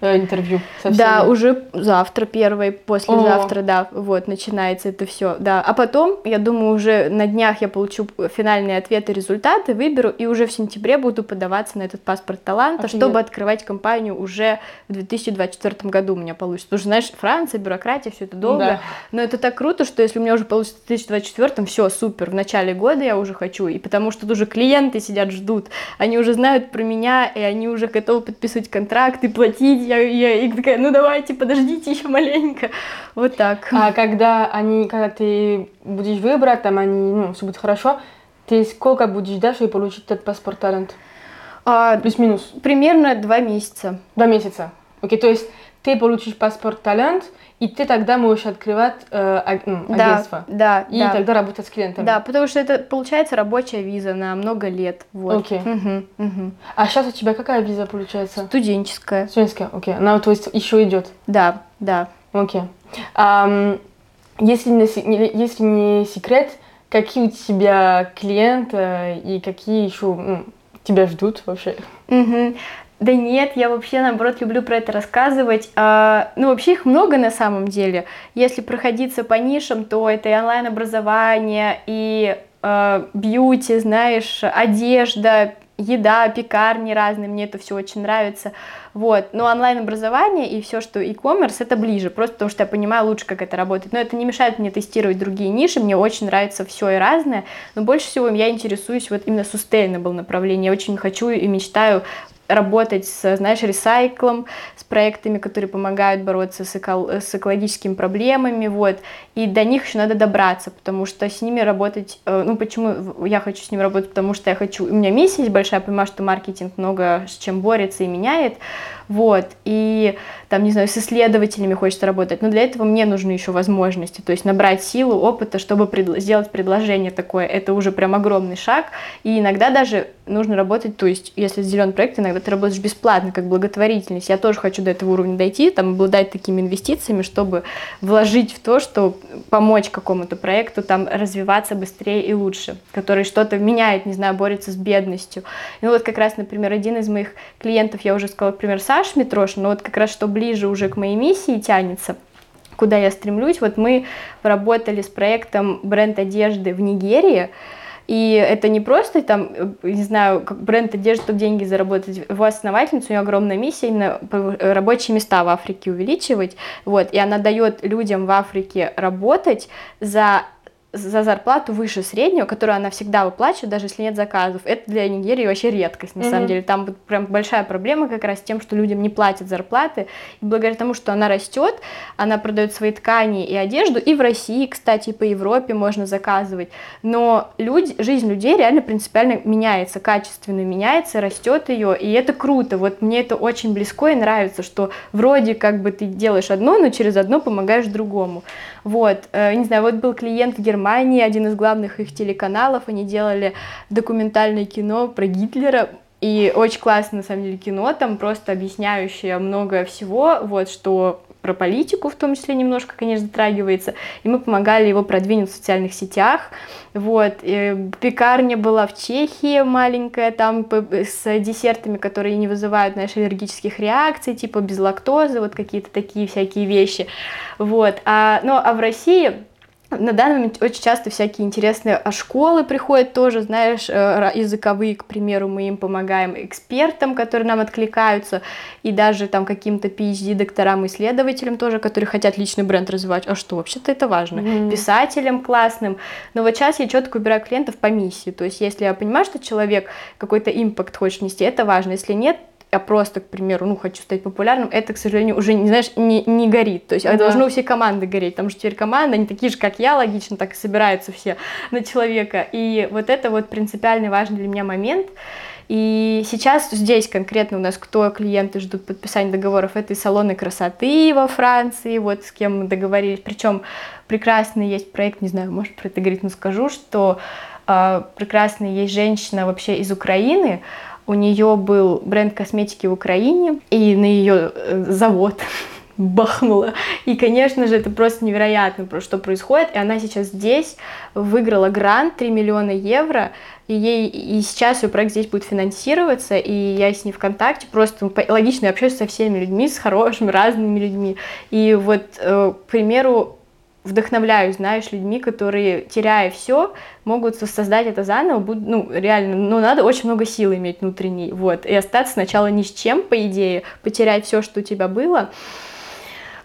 интервью со Да, уже завтра, первый, послезавтра, да, вот, начинается это все, да. А потом, я думаю, уже на днях я получу финальные ответы, результаты, выберу, и уже в сентябре буду подаваться на этот паспорт таланта, Офигеть. чтобы открывать компанию уже в 2024 году у меня получится. Потому что, знаешь, Франция, бюрократия, все это долго. Да. Но это так круто, что если у меня уже получится в 2024, все, супер, в начале года я уже хочу, и потому что тут уже клиенты сидят, ждут, они уже знают про меня, и они уже готовы подписывать контракты, платить, я, я и такая, ну давайте, подождите еще маленько, вот так. А когда они, когда ты будешь выбрать, там они, ну, все будет хорошо, ты сколько будешь ждать, чтобы получить этот паспорт талант? А, Плюс-минус. примерно два месяца. Два месяца. Окей, то есть ты получишь паспорт талант, и ты тогда можешь открывать э, аг- ну, Да, агентство. да, И да. тогда работать с клиентами. Да, потому что это получается рабочая виза на много лет. Вот. Окей. Мгм, мгм. А сейчас у тебя какая виза получается? Студенческая. Студенческая, окей. Она, то есть, еще идет. Да, да. Окей. Ам, если, не, если не секрет, какие у тебя клиенты и какие еще ну, тебя ждут вообще? Мгм. Да нет, я вообще, наоборот, люблю про это рассказывать. А, ну, вообще их много на самом деле. Если проходиться по нишам, то это и онлайн-образование, и э, бьюти, знаешь, одежда, еда, пекарни разные, мне это все очень нравится. Вот. Но онлайн-образование и все, что e-commerce, это ближе, просто потому что я понимаю лучше, как это работает. Но это не мешает мне тестировать другие ниши, мне очень нравится все и разное, но больше всего я интересуюсь вот именно sustainable направлением. Я очень хочу и мечтаю работать с, знаешь, ресайклом, с проектами, которые помогают бороться с, эко- с экологическими проблемами, вот, и до них еще надо добраться, потому что с ними работать, э, ну, почему я хочу с ними работать, потому что я хочу, у меня миссия есть большая, я понимаю, что маркетинг много с чем борется и меняет, вот, и там, не знаю, с исследователями хочется работать, но для этого мне нужны еще возможности, то есть набрать силу, опыта, чтобы предл- сделать предложение такое, это уже прям огромный шаг, и иногда даже нужно работать, то есть если зеленый проект, иногда ты работаешь бесплатно, как благотворительность, я тоже хочу до этого уровня дойти, там, обладать такими инвестициями, чтобы вложить в то, что помочь какому-то проекту там развиваться быстрее и лучше, который что-то меняет, не знаю, борется с бедностью. Ну вот как раз, например, один из моих клиентов, я уже сказала, например, Саш Митрошин, но вот как раз что ближе уже к моей миссии тянется, куда я стремлюсь, вот мы поработали с проектом бренд одежды в Нигерии, и это не просто там, э, не знаю, как бренд одежды, чтобы деньги заработать. Его основательница, у нее огромная миссия именно э, рабочие места в Африке увеличивать. Вот, и она дает людям в Африке работать за за зарплату выше среднего, которую она всегда выплачивает, даже если нет заказов. Это для Нигерии вообще редкость, на Мгм. самом деле. Там прям большая проблема как раз с тем, что людям не платят зарплаты. И благодаря тому, что она растет, она продает свои ткани и одежду. И в России, кстати, и по Европе можно заказывать. Но люди, жизнь людей реально принципиально меняется, качественно меняется, растет ее, и это круто. Вот мне это очень близко и нравится, что вроде как бы ты делаешь одно, но через одно помогаешь другому. Вот, э, не знаю, вот был клиент в Германии, один из главных их телеканалов, они делали документальное кино про Гитлера, и очень классно, на самом деле, кино, там просто объясняющее много всего, вот, что про политику в том числе немножко, конечно, затрагивается, и мы помогали его продвинуть в социальных сетях, вот, и пекарня была в Чехии маленькая, там с десертами, которые не вызывают, знаешь, аллергических реакций, типа без лактозы, вот какие-то такие всякие вещи, вот, а, ну, а в России на данный момент очень часто всякие интересные а, школы приходят тоже, знаешь, э, языковые, к примеру, мы им помогаем экспертам, которые нам откликаются, и даже там каким-то PhD-докторам, исследователям тоже, которые хотят личный бренд развивать. А что, вообще-то это важно. Мгм. Писателям классным. Но вот сейчас я четко убираю клиентов по миссии. То есть если я понимаю, что человек какой-то импакт хочет нести, это важно. Если нет, я просто, к примеру, ну, хочу стать популярным, это, к сожалению, уже, не знаешь, не, не горит. То есть Да. должно у всей команды гореть, потому что теперь команда, они такие же, как я, логично, так и собираются все на человека. И вот это вот принципиально важный для меня момент. И сейчас здесь конкретно у нас кто клиенты ждут подписания договоров, это и салоны красоты во Франции, вот с кем мы договорились. Причем прекрасный есть проект, не знаю, может про это говорить, но скажу, что э, прекрасная есть женщина вообще из Украины, у нее был бренд косметики в Украине, и на ее завод бахнула. И, конечно же, это просто невероятно, что происходит. И она сейчас здесь выиграла грант 3 миллиона евро, и, ей, и сейчас ее проект здесь будет финансироваться, и я с ней в контакте, просто логично я общаюсь со всеми людьми, с хорошими, разными людьми. И вот, э, к примеру, вдохновляюсь, знаешь, людьми, которые, теряя все, могут создать это заново, ну, реально, ну, надо очень много сил иметь внутренней, вот, и остаться сначала ни с чем, по идее, потерять все, что у тебя было,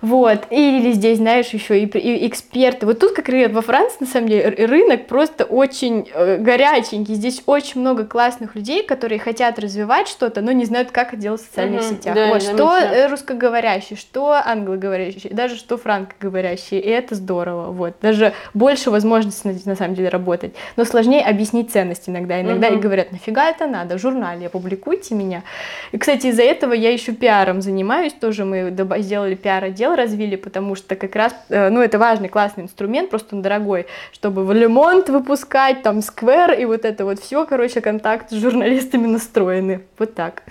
вот. Или здесь, знаешь, еще и, и эксперты. Вот тут, как во Франции, на самом деле, рынок просто очень э, горяченький. Здесь очень много классных людей, которые хотят развивать что-то, но не знают, как это делать в социальных угу, сетях. Да, вот. Что э, русскоговорящий, что англоговорящий, даже что франкоговорящий. И это здорово. Вот. Даже больше возможностей, на, на самом деле, работать. Но сложнее объяснить ценность иногда. Иногда угу. и говорят, нафига это надо? В журнале опубликуйте меня. И, кстати, из-за этого я еще пиаром занимаюсь. Тоже мы сделали пиар-отдел развили, потому что как раз, э, ну, это важный, классный инструмент, просто он дорогой, чтобы в Лемонт выпускать, там, Сквер и вот это вот все, короче, контакты с журналистами настроены. Вот так.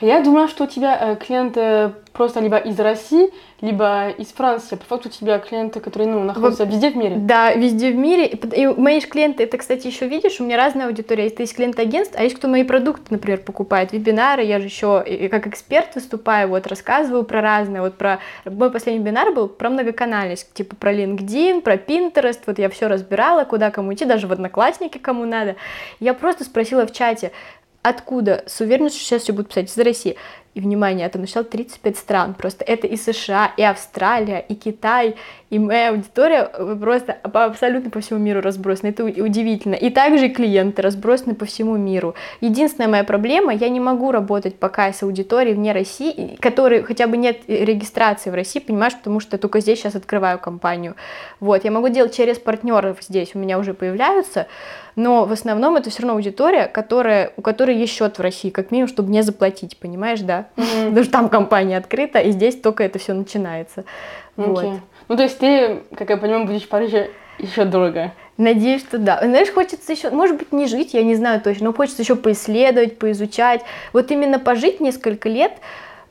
Я думала, что у тебя э, клиенты просто либо из России, либо из Франции. По факту у тебя клиенты, которые ну, находятся в... везде в мире. Да, везде в мире. И мои клиенты, это, кстати, еще видишь, у меня разная аудитория. Есть, есть клиенты агентств, а есть кто мои продукты, например, покупает. Вебинары, я же еще как эксперт выступаю, вот рассказываю про разные. Вот про мой последний вебинар был про многоканальность, типа про LinkedIn, про Pinterest. Вот я все разбирала, куда кому идти, даже в Одноклассники кому надо. Я просто спросила в чате, откуда, с уверенностью сейчас все будут писать из России. И, внимание, я там насчитал 35 стран. Просто это и США, и Австралия, и Китай, и моя аудитория э, просто абсолютно по всему миру разбросана. Это удивительно. И также клиенты разбросаны по всему миру. Единственная моя проблема, я не могу работать пока с аудиторией вне России, которой хотя бы нет регистрации в России, понимаешь, потому что я только здесь сейчас открываю компанию. Вот, я могу делать через партнеров здесь, у меня уже появляются, но в основном это все равно аудитория, которая, у которой есть счет в России, как минимум, чтобы не заплатить, понимаешь, да? Mm-hmm. Что там компания открыта, и здесь только это все начинается. Okay. Вот. Ну, то есть ты, как я понимаю, будешь в Париже еще долго. Надеюсь, что да. Знаешь, хочется еще, может быть, не жить, я не знаю точно, но хочется еще поисследовать, поизучать. Вот именно пожить несколько лет,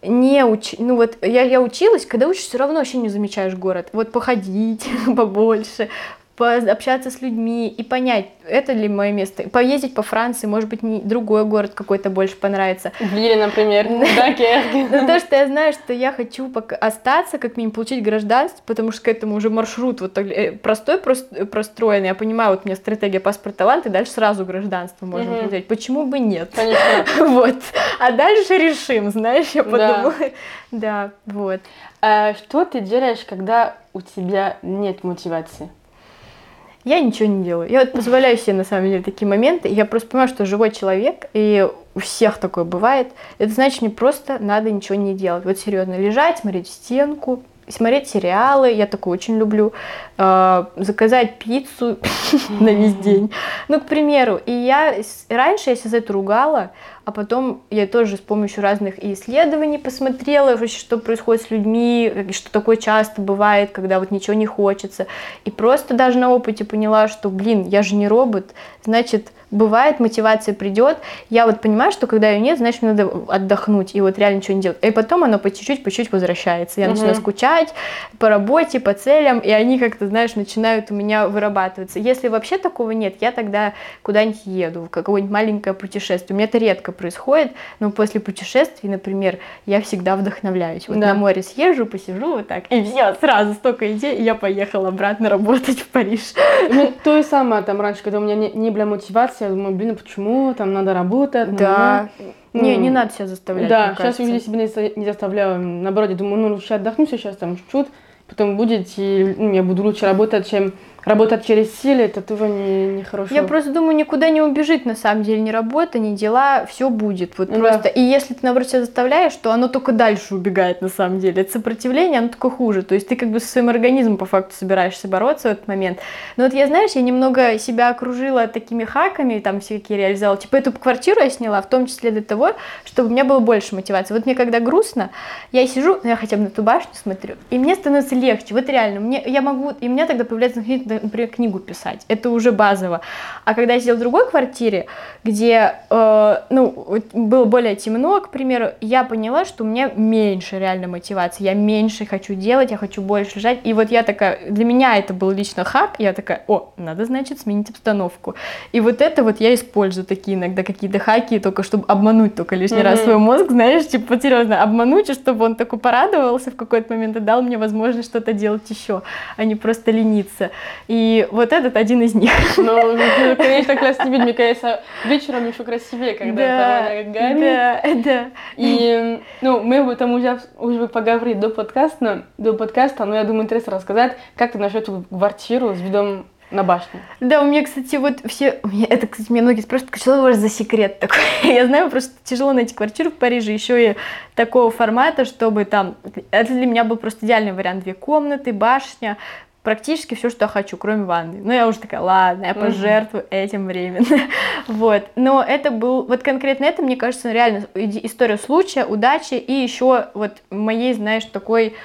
не уч... ну вот я, я училась, когда учишься, все равно вообще не замечаешь город. Вот походить побольше, пообщаться с людьми и понять, это ли мое место. Поездить по Франции, может быть, не другой город какой-то больше понравится. Лили, например, да, то, что я знаю, что я хочу остаться, как минимум получить гражданство, потому что к этому уже маршрут вот э, простой простроенный. Я понимаю, вот у меня стратегия паспорт талант, и дальше сразу гражданство можно получать. Почему бы нет? Конечно. Вот. А дальше решим, знаешь, я подумала. Да, вот. А что ты делаешь, когда у тебя нет мотивации? Я ничего не делаю. Я позволяю себе, на самом деле, такие моменты. Я просто понимаю, что живой человек, и у всех такое бывает. Это значит, мне просто надо ничего не делать. Вот серьезно, лежать, смотреть в стенку, смотреть сериалы, я такое очень люблю, э, заказать пиццу на весь день. Ну, к примеру, и я раньше я за это ругала, а потом я тоже с помощью разных исследований посмотрела, вообще, что происходит с людьми, что такое часто бывает, когда вот ничего не хочется. И просто даже на опыте поняла, что, блин, я же не робот, значит, бывает, мотивация придет. Я вот понимаю, что когда ее нет, значит, мне надо отдохнуть и вот реально ничего не делать. И потом оно по чуть-чуть, по чуть-чуть возвращается. Я угу. начинаю скучать по работе, по целям, и они как-то, знаешь, начинают у меня вырабатываться. Если вообще такого нет, я тогда куда-нибудь еду, в какое-нибудь маленькое путешествие. У меня это редко происходит, но после путешествий, например, я всегда вдохновляюсь. Вот да. на море съезжу, посижу вот так, и все, сразу столько идей, и я поехала обратно работать в Париж. Ну, то же самое там раньше, когда у меня не, не было мотивации, я думаю, блин, а почему, там надо работать. Да. Ну, не, не надо себя заставлять. Да, сейчас я себя не, не заставляю. Наоборот, я думаю, ну лучше отдохну сейчас там чуть-чуть, потом будет, и ну, я буду лучше работать, чем работать через силы, это тоже не, не хорошо. Я просто думаю, никуда не убежит, на самом деле, ни работа, ни дела, все будет. Вот да. просто. И если ты, наоборот, себя заставляешь, то оно только дальше убегает, на самом деле. Это сопротивление, оно только хуже. То есть ты как бы со своим организмом, по факту, собираешься бороться в этот момент. Но вот я, знаешь, я немного себя окружила такими хаками, там всякие реализовала. Типа эту квартиру я сняла, в том числе для того, чтобы у меня было больше мотивации. Вот мне когда грустно, я сижу, ну, я хотя бы на ту башню смотрю, и мне становится легче. Вот реально, мне, я могу, и у меня тогда появляется, например, книгу писать. Это уже базово. А когда я сидела в другой квартире, где, э, ну, было более темно, к примеру, я поняла, что у меня меньше реально мотивации. Я меньше хочу делать, я хочу больше лежать. И вот я такая, для меня это был лично хак, я такая, о, надо, значит, сменить обстановку. И вот это вот я использую такие иногда какие-то хаки, только чтобы обмануть только лишний mm-hmm. раз свой мозг, знаешь, типа, серьезно, обмануть, и чтобы он такой порадовался в какой-то момент и дал мне возможность что-то делать еще, а не просто лениться. И вот этот один из них. Ну, ну конечно, классный вид, мне кажется, вечером еще красивее, когда да, это горит. Да, да. И, ну, мы об этом уже, уже поговорили до подкаста, до подкаста, но я думаю, интересно рассказать, как ты нашел эту квартиру с видом на башню. Да, у меня, кстати, вот все... Это, кстати, меня многие спрашивают, что у вас за секрет такой? Я знаю, просто тяжело найти квартиру в Париже, еще и такого формата, чтобы там... Это для меня был просто идеальный вариант. Две комнаты, башня, практически все, что я хочу, кроме ванны. Ну, я уже такая, ладно, я пожертвую mm-hmm. этим временно. вот. Но это был, вот конкретно это, мне кажется, реально история случая, удачи и еще вот моей, знаешь, такой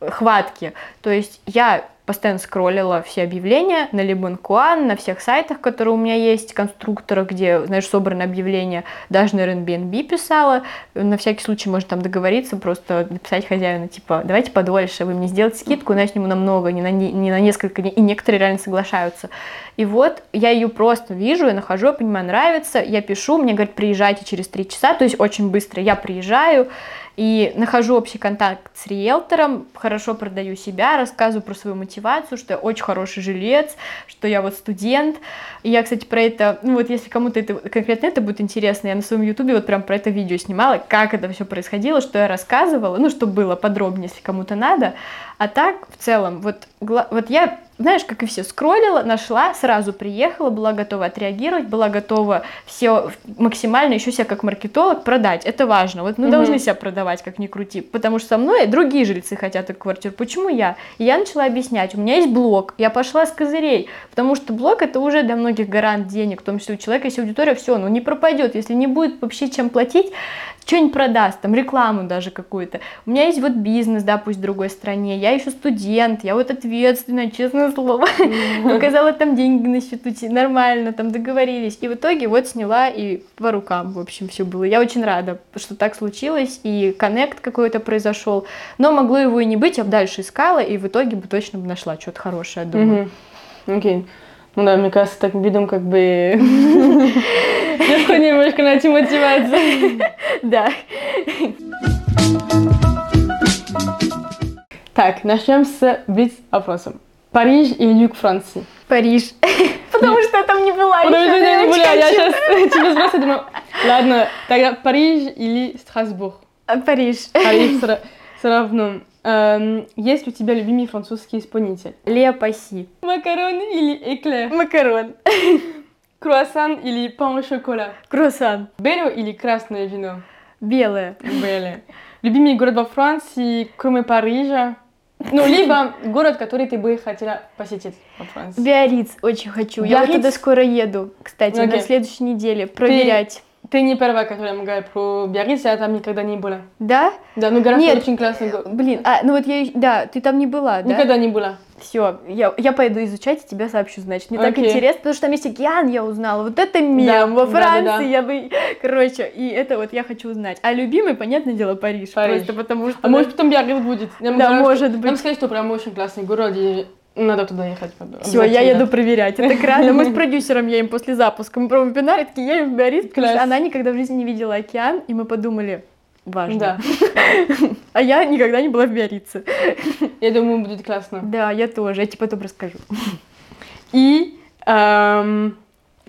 хватки. То есть я постоянно скроллила все объявления на Либанкуан, на всех сайтах, которые у меня есть, конструкторах, где, знаешь, собраны объявления, даже на Airbnb писала, на всякий случай можно там договориться, просто написать хозяину, типа, давайте подольше, вы мне сделаете скидку, я сниму намного, не на, не на несколько дней, и некоторые реально соглашаются. И вот я ее просто вижу, я нахожу, я понимаю, нравится, я пишу, мне говорят, приезжайте через три часа, то есть очень быстро. Я приезжаю, и нахожу общий контакт с риэлтором, хорошо продаю себя, рассказываю про свою мотивацию, что я очень хороший жилец, что я вот студент. И я, кстати, про это, ну вот если кому-то это конкретно это будет интересно, я на своем ютубе вот прям про это видео снимала, как это все происходило, что я рассказывала, ну, чтобы было подробнее, если кому-то надо. А так, в целом, вот, вот я знаешь, как и все, скроллила, нашла, сразу приехала, была готова отреагировать, была готова все максимально еще себя как маркетолог продать. Это важно. Вот мы угу. должны себя продавать, как ни крути. Потому что со мной другие жильцы хотят эту квартиру. Почему я? И я начала объяснять. У меня есть блог. Я пошла с козырей. Потому что блог это уже для многих гарант денег. В том числе у человека есть аудитория, все, ну не пропадет. Если не будет вообще чем платить, что-нибудь продаст, там рекламу даже какую-то. У меня есть вот бизнес, да, пусть в другой стране, я еще студент, я вот ответственная, честное слово. Показала там деньги на счету, нормально, там договорились. И в итоге вот сняла и по рукам, в общем, все было. Я очень рада, что так случилось, и коннект какой-то произошел. Но могло его и не быть, я бы дальше искала, и в итоге бы точно бы нашла что-то хорошее, думаю. Окей. Ну да, мне кажется, так видом как бы легко немножко найти мотивацию. Да. Так, начнем с блиц-опросом. Париж или юг Франции? Париж. Потому что я там не была Потому что я не была. Я сейчас тебе спросила, думаю, ладно, тогда Париж или Страсбург? Париж. Париж все равно. Эм, есть ли у тебя любимый французский исполнитель? Лео Пасси. Макарон или эклер? Макарон. Круассан или пан шоколад? Круассан. Белое или красное вино? Белое. Белое. Любимый город во Франции, кроме Парижа? Ну, либо город, который ты бы хотела посетить во Франции. Биарриц очень хочу. Биарриц? Я вот туда скоро еду, кстати, okay. на следующей неделе проверять. Ты не первая, которая мне про Биарриц, я там никогда не была. Да? Да, ну говорят, Нет, очень классный город. Блин, а, ну вот я, да, ты там не была, да? Никогда не была. Все, я, я пойду изучать и тебя сообщу, значит. Мне okay. так интересно, потому что там есть океан, я узнала. Вот это мем да, во Франции, да, да, да. я бы... Короче, и это вот я хочу узнать. А любимый, понятное дело, Париж. Париж. Просто потому что... А может потом Биарриц будет. Нам да, может быть. Нам сказать, что прям очень классный город, и надо туда ехать. Все, я еду проверять. Это красиво. Мы с продюсером едем после запуска. Мы пробуем вебинар, и такие едем в Биарриц, потому что она никогда в жизни не видела океан, и мы подумали, важно. Да. А я никогда не была в Биаррице. Я думаю, будет классно. Да, я тоже. Я тебе потом расскажу. И эм,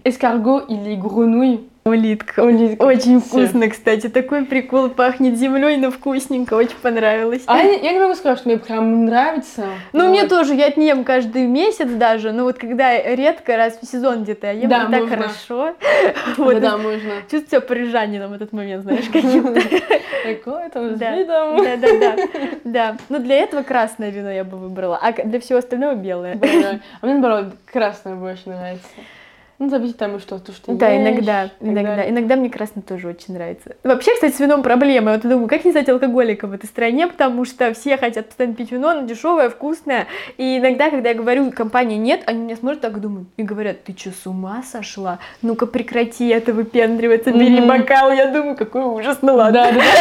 эскарго или гренуй Улитка. Улитка. Очень вкусно, кстати. Такой прикол. Пахнет землей, но вкусненько. Очень понравилось. А я, я не могу сказать, что мне прям нравится. Ну, вот. мне тоже. Я не ем каждый месяц даже. Но вот когда редко, раз в сезон где-то я ем, да, так хорошо. Вот, да, можно. Чувствую себя парижанином в этот момент, знаешь, каким-то. Какое там с видом. Да, да, да. Да. Но для этого красное вино я бы выбрала, а для всего остального белое. А мне, наоборот, красное больше нравится. Ну, зависит там, что, то, что Да, ешь, иногда, и иногда. далее. Иногда мне красный тоже очень нравится. Вообще, кстати, с вином проблема. Вот я думаю, как не стать алкоголиком в этой стране, потому что все хотят постоянно пить вино, оно дешевое, вкусное. И иногда, когда я говорю, компании нет, они меня смотрят так и думают и говорят, ты что, с ума сошла? Ну-ка прекрати это выпендриваться, бери Мгм. бокал. Я думаю, какой ужас, ну ладно. Да, да.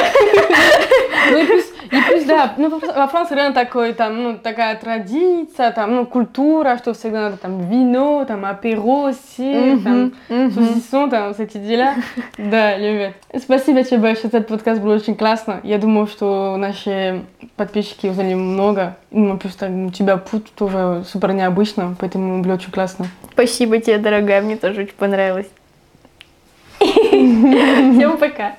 Ну и плюс, и плюс, да, ну во Франции реально такой, там, ну, такая традиция, там, ну, культура, что всегда надо там вино, там, аперо, сыр, там, сосисон, там, вот эти дела. Да, любят. Спасибо тебе большое, этот подкаст был очень классно. Я думаю, что наши подписчики узнали много. Ну, просто у тебя путь тоже супер необычно, поэтому было очень классно. Спасибо тебе, дорогая, мне тоже очень понравилось. Всем пока.